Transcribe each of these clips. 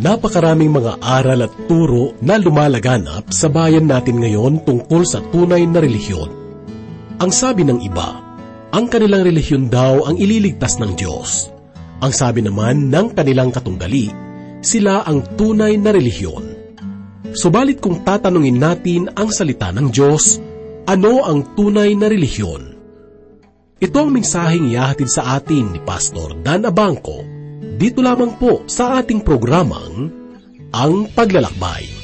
Napakaraming mga aral at turo na lumalaganap sa bayan natin ngayon tungkol sa tunay na relihiyon. Ang sabi ng iba, ang kanilang relihiyon daw ang ililigtas ng Diyos. Ang sabi naman ng kanilang katunggali, sila ang tunay na relihiyon. Subalit kung tatanungin natin ang salita ng Diyos, ano ang tunay na relihiyon? Ito ang mensaheng iyahatid sa atin ni Pastor Dan Abangco dito lamang po sa ating programang Ang Paglalakbay.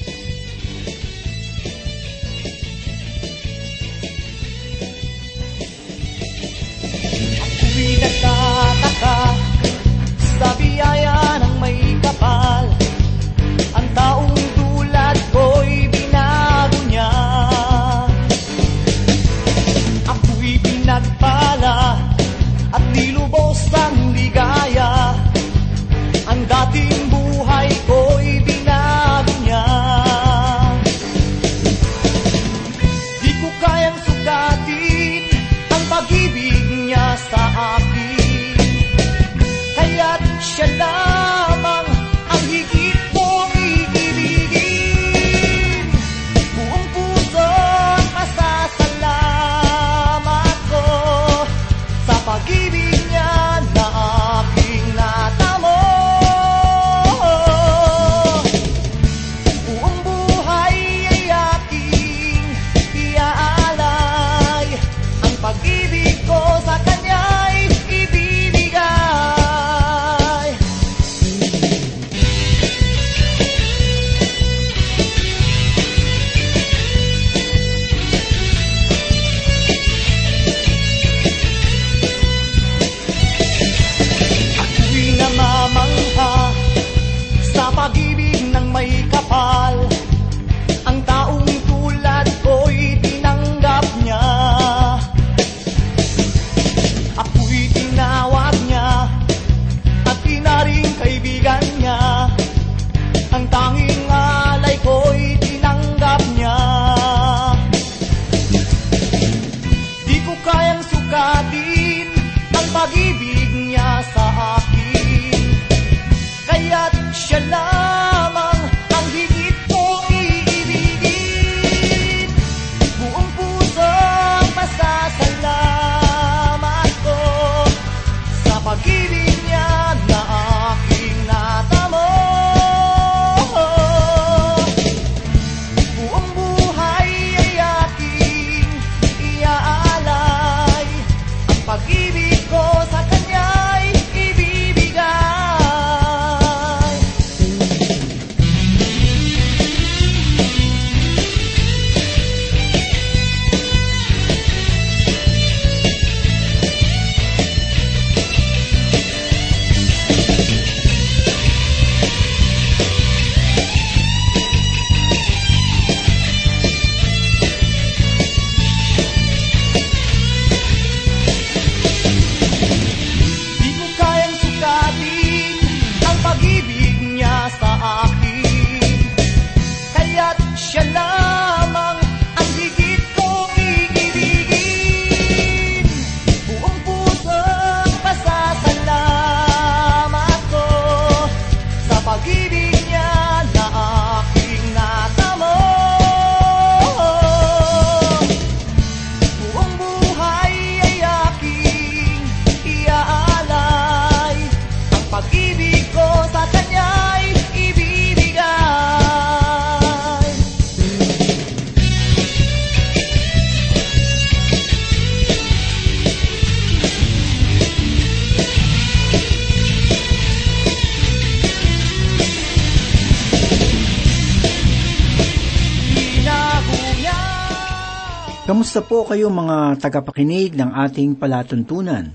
Kayo mga tagapakinig ng ating palatuntunan?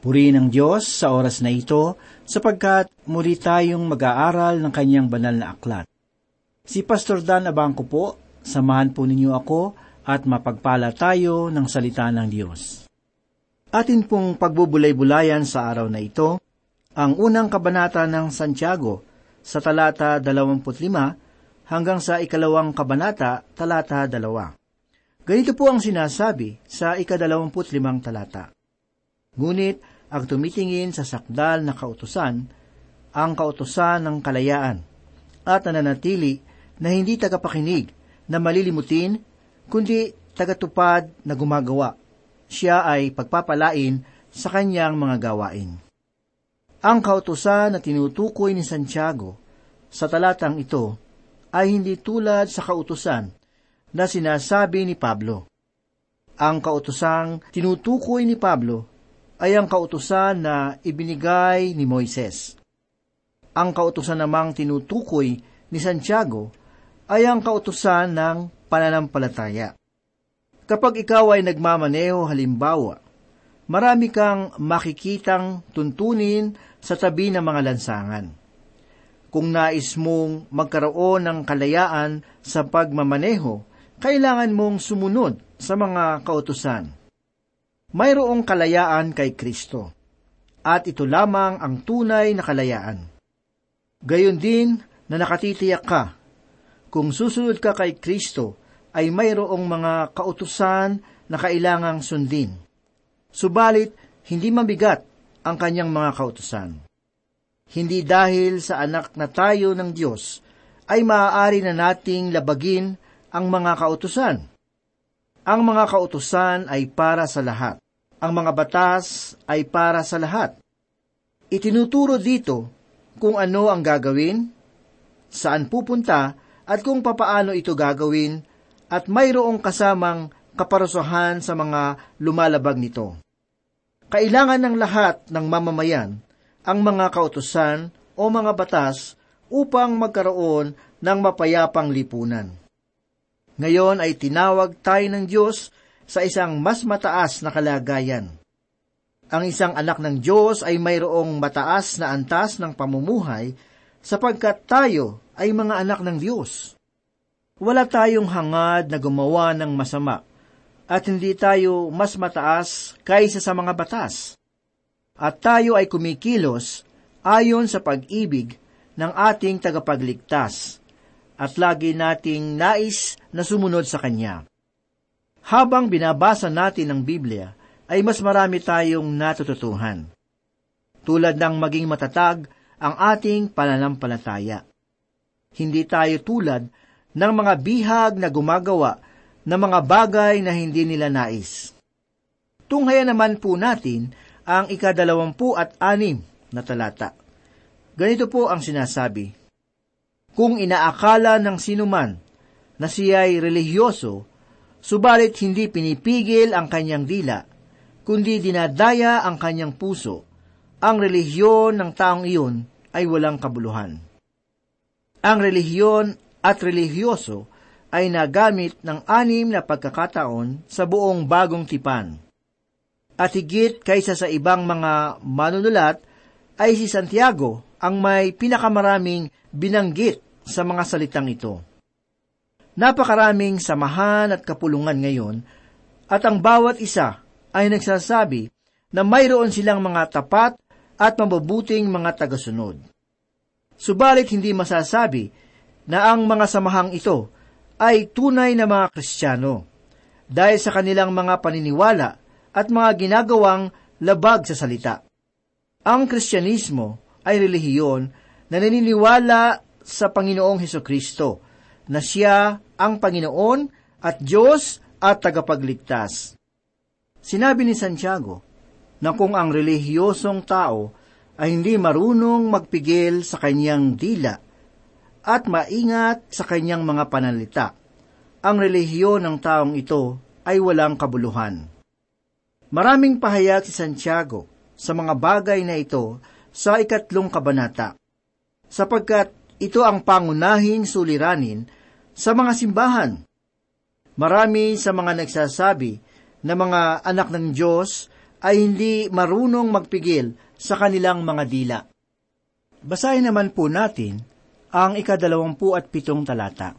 Purihin ang Diyos sa oras na ito sapagkat muli tayong mag-aaral ng kanyang banal na aklat. Si Pastor Dan Abangco po, samahan po ninyo ako at mapagpala tayo ng salita ng Diyos. Atin pong pagbubulay-bulayan sa araw na ito, ang unang kabanata ng Santiago sa talata 25 hanggang sa ikalawang kabanata talata 2. Ganito po ang sinasabi sa ikadalawamput limang talata. Ngunit ang tumitingin sa sakdal na kautusan, ang kautusan ng kalayaan, at nananatili na hindi tagapakinig na malilimutin, kundi tagatupad na gumagawa. Siya ay pagpapalain sa kanyang mga gawain. Ang kautusan na tinutukoy ni Santiago sa talatang ito ay hindi tulad sa kautusan na sinasabi ni Pablo. Ang kautusang tinutukoy ni Pablo ay ang kautusan na ibinigay ni Moises. Ang kautusan namang tinutukoy ni Santiago ay ang kautusan ng pananampalataya. Kapag ikaw ay nagmamaneho halimbawa, marami kang makikitang tuntunin sa tabi ng mga lansangan. Kung nais mong magkaroon ng kalayaan sa pagmamaneho, kailangan mong sumunod sa mga kautusan. Mayroong kalayaan kay Kristo, at ito lamang ang tunay na kalayaan. Gayon din na nakatitiyak ka, kung susunod ka kay Kristo, ay mayroong mga kautusan na kailangang sundin. Subalit, hindi mabigat ang kanyang mga kautusan. Hindi dahil sa anak na tayo ng Diyos, ay maaari na nating labagin ang mga kautusan. Ang mga kautusan ay para sa lahat. Ang mga batas ay para sa lahat. Itinuturo dito kung ano ang gagawin, saan pupunta, at kung papaano ito gagawin at mayroong kasamang kaparusahan sa mga lumalabag nito. Kailangan ng lahat ng mamamayan ang mga kautusan o mga batas upang magkaroon ng mapayapang lipunan. Ngayon ay tinawag tayo ng Diyos sa isang mas mataas na kalagayan. Ang isang anak ng Diyos ay mayroong mataas na antas ng pamumuhay sapagkat tayo ay mga anak ng Diyos. Wala tayong hangad na gumawa ng masama at hindi tayo mas mataas kaysa sa mga batas. At tayo ay kumikilos ayon sa pag-ibig ng ating tagapagligtas at lagi nating nais na sumunod sa Kanya. Habang binabasa natin ang Biblia, ay mas marami tayong natututuhan. Tulad ng maging matatag ang ating pananampalataya. Hindi tayo tulad ng mga bihag na gumagawa ng mga bagay na hindi nila nais. Tunghayan naman po natin ang ikadalawampu at anim na talata. Ganito po ang sinasabi, Kung inaakala ng sinuman na siya'y relihiyoso, subalit hindi pinipigil ang kanyang dila, kundi dinadaya ang kanyang puso, ang relihiyon ng taong iyon ay walang kabuluhan. Ang relihiyon at relihiyoso ay nagamit ng anim na pagkakataon sa buong bagong tipan. At higit kaysa sa ibang mga manunulat, ay si Santiago ang may pinakamaraming binanggit sa mga salitang ito. Napakaraming samahan at kapulungan ngayon, at ang bawat isa ay nagsasabi na mayroon silang mga tapat at mabubuting mga tagasunod. Subalit hindi masasabi na ang mga samahang ito ay tunay na mga Kristiyano dahil sa kanilang mga paniniwala at mga ginagawang labag sa salita. Ang Kristyanismo ay relihiyon na naniniwala sa Panginoong Heso Kristo na siya ang Panginoon at Diyos at tagapagligtas. Sinabi ni Santiago na kung ang relihiyosong tao ay hindi marunong magpigil sa kanyang dila at maingat sa kanyang mga panalita. Ang relihiyon ng taong ito ay walang kabuluhan. Maraming pahayag si Santiago sa mga bagay na ito sa ikatlong kabanata, sapagkat ito ang pangunahing suliranin sa mga simbahan. Marami sa mga nagsasabi na mga anak ng Diyos ay hindi marunong magpigil sa kanilang mga dila. Basahin naman po natin ang ikadalawampu at pitong talata.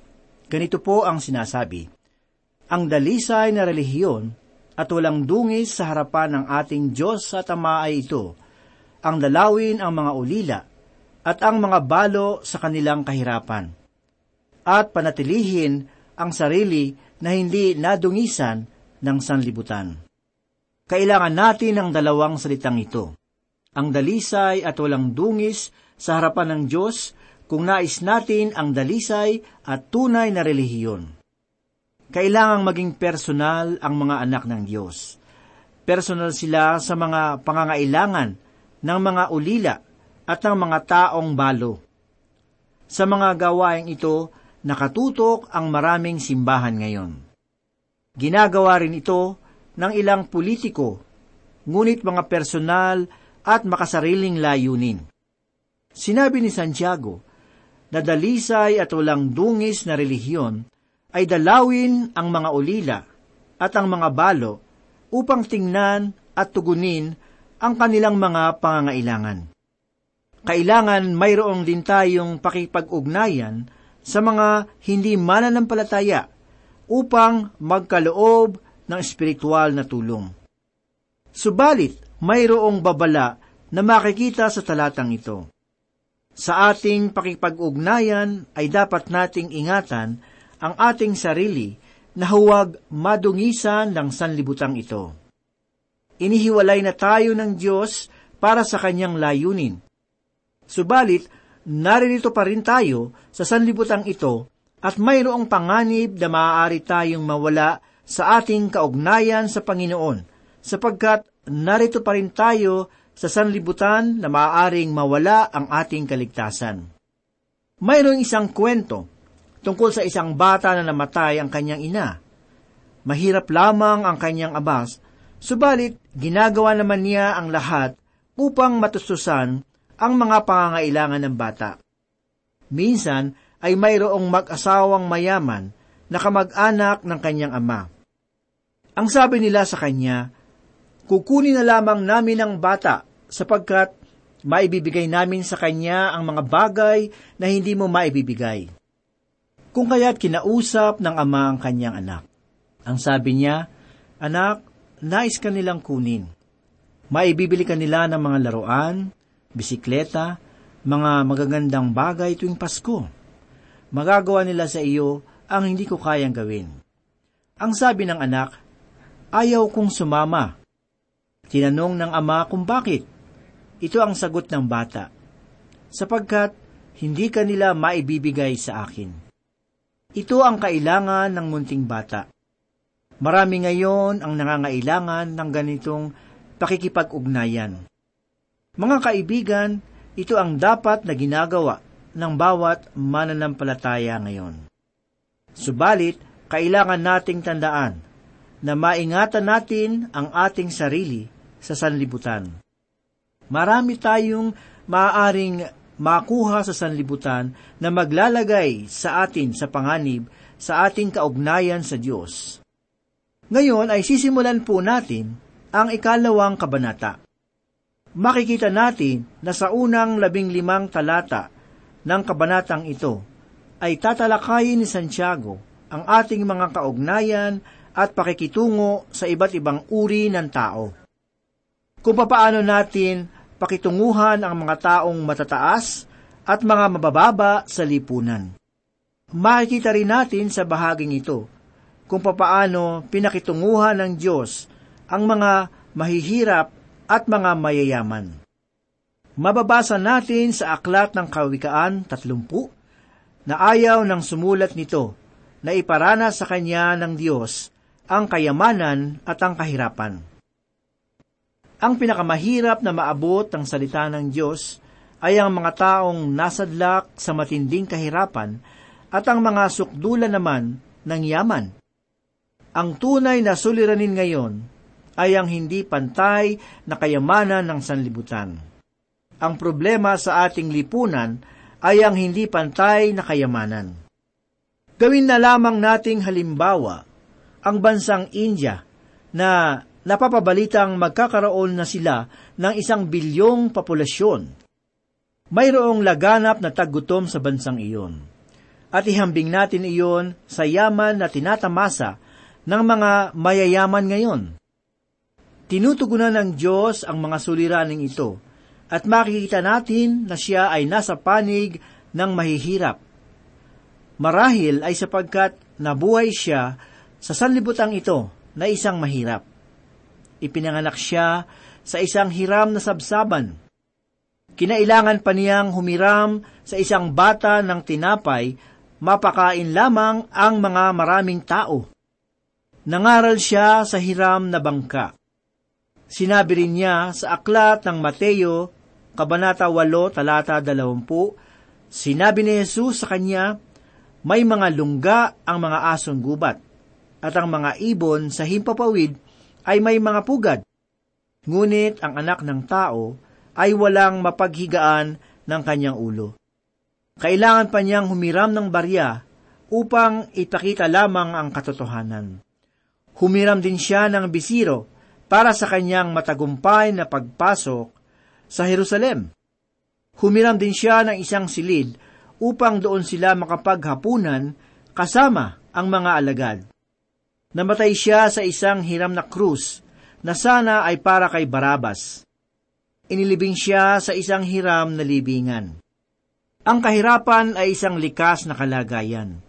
Ganito po ang sinasabi, Ang dalisay na relihiyon at walang dungis sa harapan ng ating Diyos sa tama ay ito, ang dalawin ang mga ulila at ang mga balo sa kanilang kahirapan, at panatilihin ang sarili na hindi nadungisan ng sanlibutan. Kailangan natin ang dalawang salitang ito, ang dalisay at walang dungis sa harapan ng Diyos kung nais natin ang dalisay at tunay na relihiyon. Kailangang maging personal ang mga anak ng Diyos. Personal sila sa mga pangangailangan ng mga ulila at ng mga taong balo. Sa mga gawaing ito, nakatutok ang maraming simbahan ngayon. Ginagawa rin ito ng ilang politiko, ngunit mga personal at makasariling layunin. Sinabi ni Santiago na dalisay at walang dungis na relihiyon ay dalawin ang mga ulila at ang mga balo upang tingnan at tugunin ang kanilang mga pangangailangan. Kailangan mayroong din tayong pakipag-ugnayan sa mga hindi mananampalataya upang magkaloob ng espiritual na tulong. Subalit, mayroong babala na makikita sa talatang ito. Sa ating pakipag-ugnayan ay dapat nating ingatan ang ating sarili na huwag madungisan ng sanlibutang ito. Inihiwalay na tayo ng Diyos para sa kanyang layunin. Subalit, naririto pa rin tayo sa sanlibutang ito at mayroong panganib na maaari tayong mawala sa ating kaugnayan sa Panginoon, sapagkat narito pa rin tayo sa sanlibutan na maaaring mawala ang ating kaligtasan. Mayroong isang kwento tungkol sa isang bata na namatay ang kanyang ina. Mahirap lamang ang kanyang abas, subalit ginagawa naman niya ang lahat upang matustusan ang mga pangangailangan ng bata. Minsan ay mayroong mag-asawang mayaman na kamag-anak ng kanyang ama. Ang sabi nila sa kanya, kukunin na lamang namin ang bata sapagkat maibibigay namin sa kanya ang mga bagay na hindi mo maibibigay. Kung kaya't kinausap ng ama ang kanyang anak. Ang sabi niya, Anak, nais ka nilang kunin. Maibibili ka nila ng mga laruan, bisikleta, mga magagandang bagay tuwing Pasko. Magagawa nila sa iyo ang hindi ko kayang gawin. Ang sabi ng anak, ayaw kong sumama. Tinanong ng ama kung bakit. Ito ang sagot ng bata. Sapagkat hindi kanila maibibigay sa akin. Ito ang kailangan ng munting bata. Marami ngayon ang nangangailangan ng ganitong pakikipag-ugnayan. Mga kaibigan, ito ang dapat na ginagawa ng bawat mananampalataya ngayon. Subalit, kailangan nating tandaan na maingatan natin ang ating sarili sa sanlibutan. Marami tayong maaaring makuha sa sanlibutan na maglalagay sa atin sa panganib sa ating kaugnayan sa Diyos. Ngayon ay sisimulan po natin ang ikalawang kabanata. Makikita natin na sa unang labing limang talata ng kabanatang ito ay tatalakayin ni Santiago ang ating mga kaugnayan at pakikitungo sa iba't ibang uri ng tao. Kung papaano natin pakitunguhan ang mga taong matataas at mga mabababa sa lipunan. Makikita rin natin sa bahaging ito kung papaano pinakitunguhan ng Diyos ang mga mahihirap at mga mayayaman. Mababasa natin sa Aklat ng Kawikaan 30 na ayaw ng sumulat nito na iparana sa kanya ng Diyos ang kayamanan at ang kahirapan. Ang pinakamahirap na maabot ng salita ng Diyos ay ang mga taong nasadlak sa matinding kahirapan at ang mga sukdula naman ng yaman. Ang tunay na suliranin ngayon ay ang hindi pantay na kayamanan ng sanlibutan. Ang problema sa ating lipunan ay ang hindi pantay na kayamanan. Gawin na lamang nating halimbawa ang bansang India na napapabalitang magkakaroon na sila ng isang bilyong populasyon. Mayroong laganap na taggutom sa bansang iyon. At ihambing natin iyon sa yaman na tinatamasa ng mga mayayaman ngayon. Tinutugunan ng Diyos ang mga suliraning ito at makikita natin na siya ay nasa panig ng mahihirap. Marahil ay sapagkat nabuhay siya sa sanlibutang ito na isang mahirap. Ipinanganak siya sa isang hiram na sabsaban. Kinailangan pa niyang humiram sa isang bata ng tinapay, mapakain lamang ang mga maraming tao. Nangaral siya sa hiram na bangka. Sinabi rin niya sa aklat ng Mateo, Kabanata 8, talata 20, sinabi ni Jesus sa kanya, may mga lungga ang mga asong gubat, at ang mga ibon sa himpapawid ay may mga pugad. Ngunit ang anak ng tao ay walang mapaghigaan ng kanyang ulo. Kailangan pa niyang humiram ng barya upang ipakita lamang ang katotohanan. Humiram din siya ng bisiro para sa kanyang matagumpay na pagpasok sa Jerusalem. Humiram din siya ng isang silid upang doon sila makapaghapunan kasama ang mga alagad. Namatay siya sa isang hiram na krus na sana ay para kay Barabas. Inilibing siya sa isang hiram na libingan. Ang kahirapan ay isang likas na kalagayan.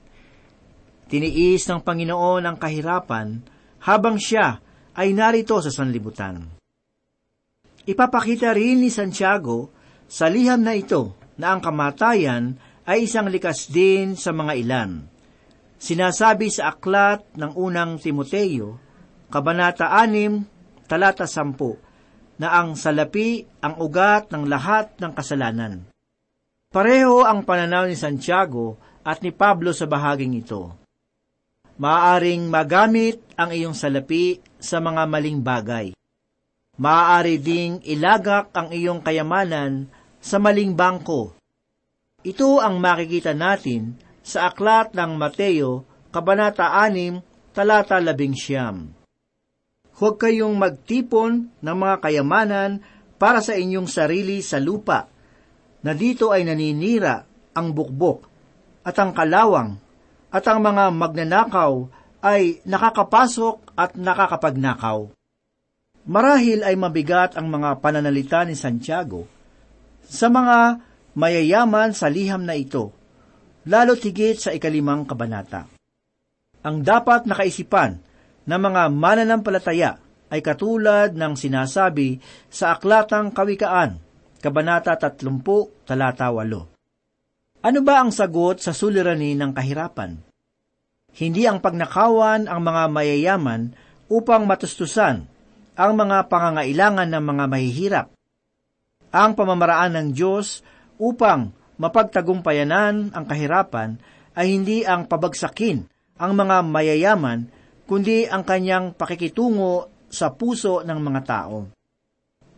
Tiniis ng Panginoon ang kahirapan habang siya ay narito sa sanlibutan. Ipapakita rin ni Santiago sa liham na ito na ang kamatayan ay isang likas din sa mga ilan. Sinasabi sa aklat ng unang Timoteo, Kabanata 6, talata 10, na ang salapi ang ugat ng lahat ng kasalanan. Pareho ang pananaw ni Santiago at ni Pablo sa bahaging ito. Maaaring magamit ang iyong salapi sa mga maling bagay. Maaari ding ilagak ang iyong kayamanan sa maling bangko ito ang makikita natin sa aklat ng Mateo, Kabanata 6, talata 11. Huwag kayong magtipon ng mga kayamanan para sa inyong sarili sa lupa, na dito ay naninira ang bukbok at ang kalawang at ang mga magnanakaw ay nakakapasok at nakakapagnakaw. Marahil ay mabigat ang mga pananalita ni Santiago sa mga mayayaman sa liham na ito, lalo tigit sa ikalimang kabanata. Ang dapat nakaisipan ng mga mananampalataya ay katulad ng sinasabi sa Aklatang Kawikaan, Kabanata 30, Talata 8. Ano ba ang sagot sa suliranin ng kahirapan? Hindi ang pagnakawan ang mga mayayaman upang matustusan ang mga pangangailangan ng mga mahihirap. Ang pamamaraan ng Diyos upang mapagtagumpayanan ang kahirapan ay hindi ang pabagsakin ang mga mayayaman, kundi ang kanyang pakikitungo sa puso ng mga tao.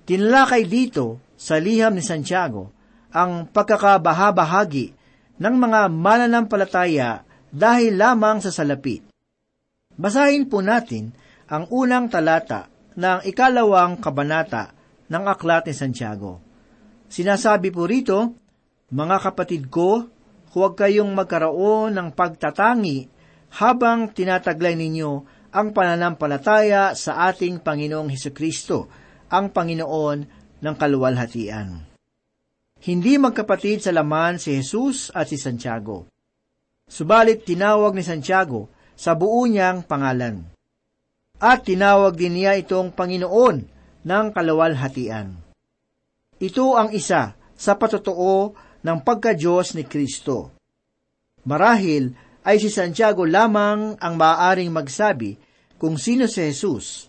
Tinalakay dito sa liham ni Santiago ang pagkakabahabahagi ng mga mananampalataya dahil lamang sa salapi. Basahin po natin ang unang talata ng ikalawang kabanata ng Aklat ni Santiago. Sinasabi po rito, Mga kapatid ko, huwag kayong magkaroon ng pagtatangi habang tinataglay ninyo ang pananampalataya sa ating Panginoong Heso Kristo, ang Panginoon ng kaluwalhatian. Hindi magkapatid sa laman si Jesus at si Santiago. Subalit tinawag ni Santiago sa buo niyang pangalan. At tinawag din niya itong Panginoon ng kaluwalhatian. Ito ang isa sa patotoo ng pagka-Diyos ni Kristo. Marahil ay si Santiago lamang ang maaaring magsabi kung sino si Jesus,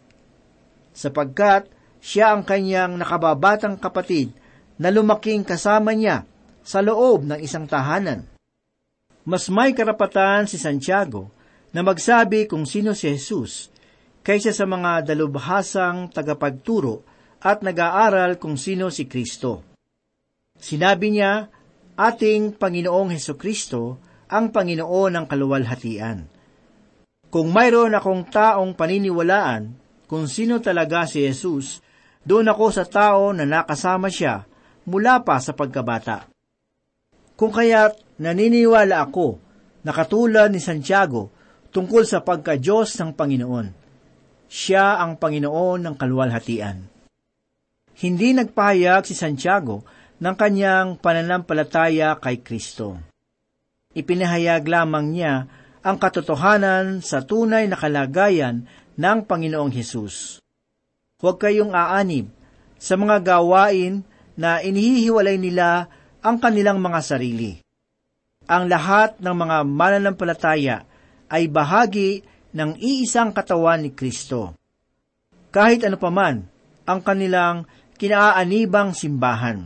sapagkat siya ang kanyang nakababatang kapatid na lumaking kasama niya sa loob ng isang tahanan. Mas may karapatan si Santiago na magsabi kung sino si Jesus kaysa sa mga dalubhasang tagapagturo at nag-aaral kung sino si Kristo. Sinabi niya, ating Panginoong Heso Kristo ang Panginoon ng kaluwalhatian. Kung mayroon akong taong paniniwalaan kung sino talaga si Jesus, doon ako sa tao na nakasama siya mula pa sa pagkabata. Kung kaya't naniniwala ako na katulad ni Santiago tungkol sa pagka-Diyos ng Panginoon. Siya ang Panginoon ng kaluwalhatian. Hindi nagpahayag si Santiago ng kanyang pananampalataya kay Kristo. Ipinahayag lamang niya ang katotohanan sa tunay na kalagayan ng Panginoong Hesus. Huwag kayong aanib sa mga gawain na inihihiwalay nila ang kanilang mga sarili. Ang lahat ng mga mananampalataya ay bahagi ng iisang katawan ni Kristo. Kahit ano paman ang kanilang kinaaanibang simbahan.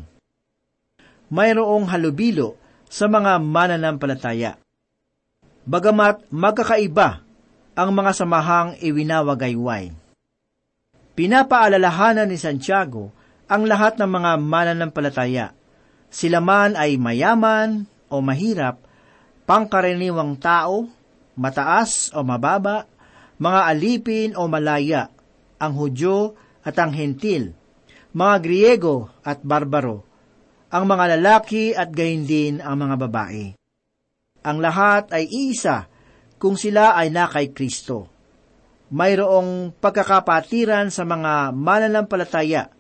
Mayroong halubilo sa mga mananampalataya. Bagamat magkakaiba ang mga samahang iwinawagayway. Pinapaalalahanan ni Santiago ang lahat ng mga mananampalataya. Sila man ay mayaman o mahirap, pangkaraniwang tao, mataas o mababa, mga alipin o malaya, ang Hudyo at ang Hentil, mga Griego at Barbaro, ang mga lalaki at gayon din ang mga babae. Ang lahat ay iisa kung sila ay na kay Kristo. Mayroong pagkakapatiran sa mga mananampalataya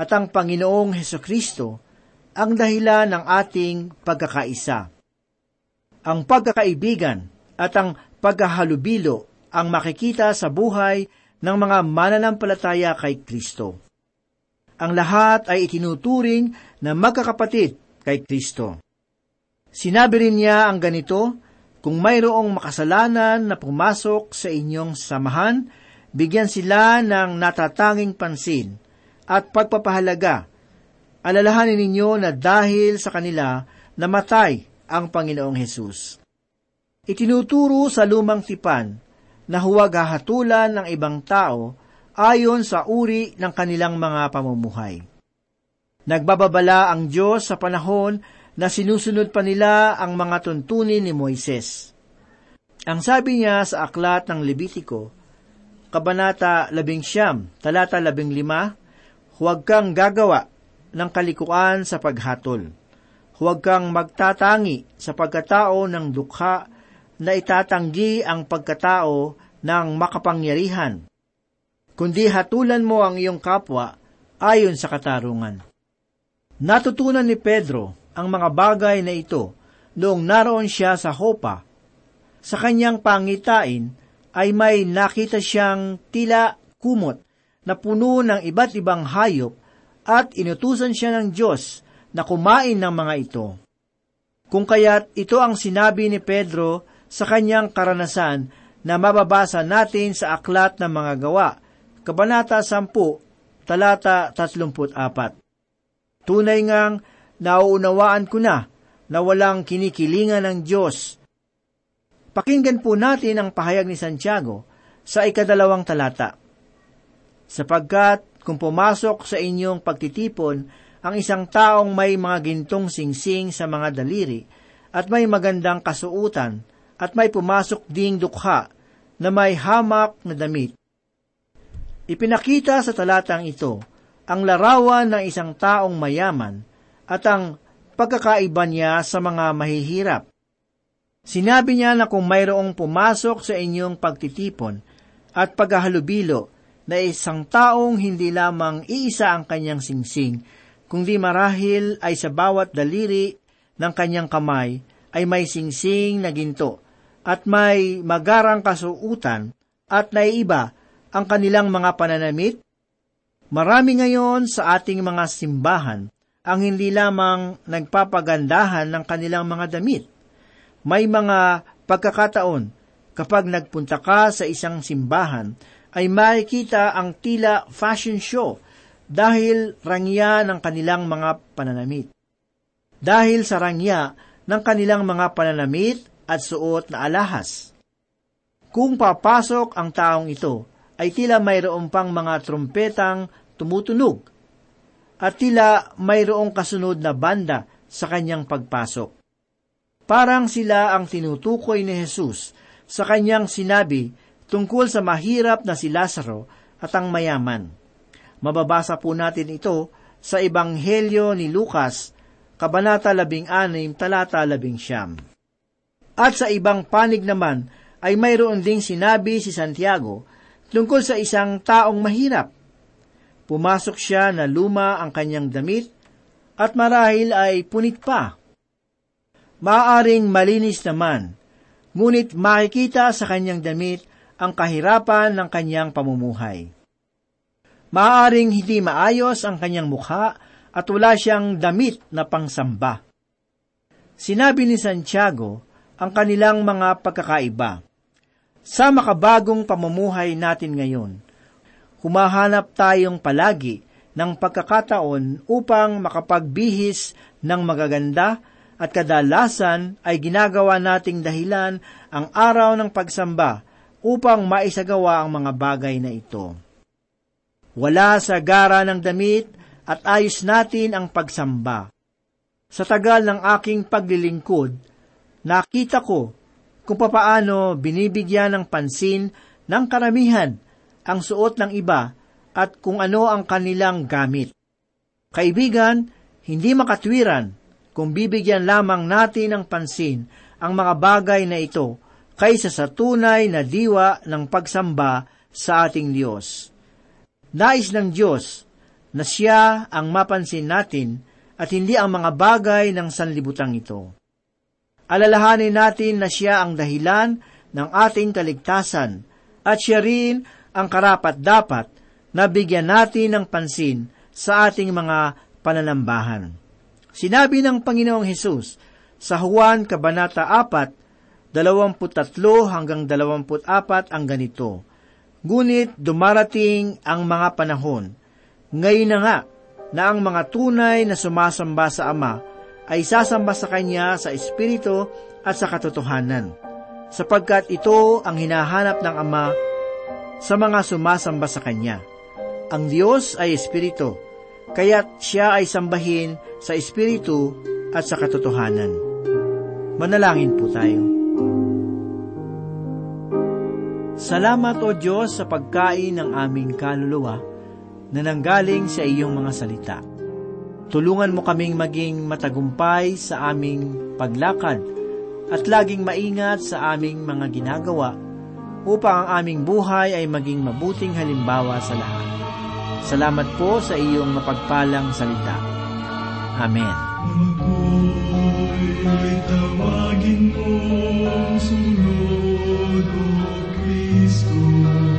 at ang Panginoong Heso Kristo ang dahilan ng ating pagkakaisa. Ang pagkakaibigan at ang pagkahalubilo ang makikita sa buhay ng mga mananampalataya kay Kristo. Ang lahat ay itinuturing na magkakapatid kay Kristo. Sinabi rin niya ang ganito, kung mayroong makasalanan na pumasok sa inyong samahan, bigyan sila ng natatanging pansin at pagpapahalaga. Alalahanin ninyo na dahil sa kanila namatay ang Panginoong Hesus. Itinuturo sa lumang tipan na huwag hahatulan ng ibang tao ayon sa uri ng kanilang mga pamumuhay. Nagbababala ang Diyos sa panahon na sinusunod pa nila ang mga tuntunin ni Moises. Ang sabi niya sa aklat ng Levitiko, Kabanata 11, talata 15, Huwag kang gagawa ng kalikuan sa paghatol. Huwag kang magtatangi sa pagkatao ng dukha na itatanggi ang pagkatao ng makapangyarihan, kundi hatulan mo ang iyong kapwa ayon sa katarungan. Natutunan ni Pedro ang mga bagay na ito noong naroon siya sa Hopa. Sa kanyang pangitain ay may nakita siyang tila kumot na puno ng iba't ibang hayop at inutusan siya ng Diyos na kumain ng mga ito. Kung kaya't ito ang sinabi ni Pedro sa kanyang karanasan na mababasa natin sa Aklat ng Mga Gawa, Kabanata 10, talata 34. Tunay ngang nauunawaan ko na na walang kinikilingan ng Diyos. Pakinggan po natin ang pahayag ni Santiago sa ikadalawang talata. Sapagkat kung pumasok sa inyong pagtitipon ang isang taong may mga gintong singsing sa mga daliri at may magandang kasuutan at may pumasok ding dukha na may hamak na damit. Ipinakita sa talatang ito ang larawan ng isang taong mayaman at ang pagkakaiba niya sa mga mahihirap. Sinabi niya na kung mayroong pumasok sa inyong pagtitipon at paghahalubilo na isang taong hindi lamang iisa ang kanyang singsing, kundi marahil ay sa bawat daliri ng kanyang kamay ay may singsing na ginto at may magarang kasuutan at naiiba ang kanilang mga pananamit? Marami ngayon sa ating mga simbahan ang hindi lamang nagpapagandahan ng kanilang mga damit. May mga pagkakataon kapag nagpunta ka sa isang simbahan ay makikita ang tila fashion show dahil rangya ng kanilang mga pananamit. Dahil sa rangya ng kanilang mga pananamit at suot na alahas. Kung papasok ang taong ito, ay tila mayroong pang mga trumpetang tumutunog at tila mayroong kasunod na banda sa kanyang pagpasok. Parang sila ang tinutukoy ni Jesus sa kanyang sinabi tungkol sa mahirap na si Lazaro at ang mayaman. Mababasa po natin ito sa Ebanghelyo ni Lucas, Kabanata 16, talata 11. At sa ibang panig naman ay mayroon ding sinabi si Santiago tungkol sa isang taong mahirap Pumasok siya na luma ang kanyang damit at marahil ay punit pa. Maaring malinis naman, ngunit makikita sa kanyang damit ang kahirapan ng kanyang pamumuhay. Maaring hindi maayos ang kanyang mukha at wala siyang damit na pangsamba. Sinabi ni Santiago ang kanilang mga pagkakaiba. Sa makabagong pamumuhay natin ngayon, humahanap tayong palagi ng pagkakataon upang makapagbihis ng magaganda at kadalasan ay ginagawa nating dahilan ang araw ng pagsamba upang maisagawa ang mga bagay na ito. Wala sa gara ng damit at ayos natin ang pagsamba. Sa tagal ng aking paglilingkod, nakita ko kung papaano binibigyan ng pansin ng karamihan ang suot ng iba at kung ano ang kanilang gamit. Kaibigan, hindi makatwiran kung bibigyan lamang natin ng pansin ang mga bagay na ito kaysa sa tunay na diwa ng pagsamba sa ating Diyos. Nais ng Diyos na siya ang mapansin natin at hindi ang mga bagay ng sanlibutang ito. Alalahanin natin na siya ang dahilan ng ating kaligtasan at siya rin ang karapat-dapat na bigyan natin ng pansin sa ating mga pananambahan. Sinabi ng Panginoong Hesus sa Juan Kabanata 4, 23 hanggang 24 ang ganito, Ngunit dumarating ang mga panahon, ngayon na nga, na ang mga tunay na sumasamba sa Ama ay sasamba sa Kanya sa Espiritu at sa katotohanan, sapagkat ito ang hinahanap ng Ama sa mga sumasamba sa Kanya. Ang Diyos ay Espiritu, kaya't siya ay sambahin sa Espiritu at sa katotohanan. Manalangin po tayo. Salamat o Diyos sa pagkain ng aming kaluluwa na nanggaling sa iyong mga salita. Tulungan mo kaming maging matagumpay sa aming paglakad at laging maingat sa aming mga ginagawa upang ang aming buhay ay maging mabuting halimbawa sa lahat. Salamat po sa iyong mapagpalang salita. Amen. Ako'y tawagin mong sumunod, O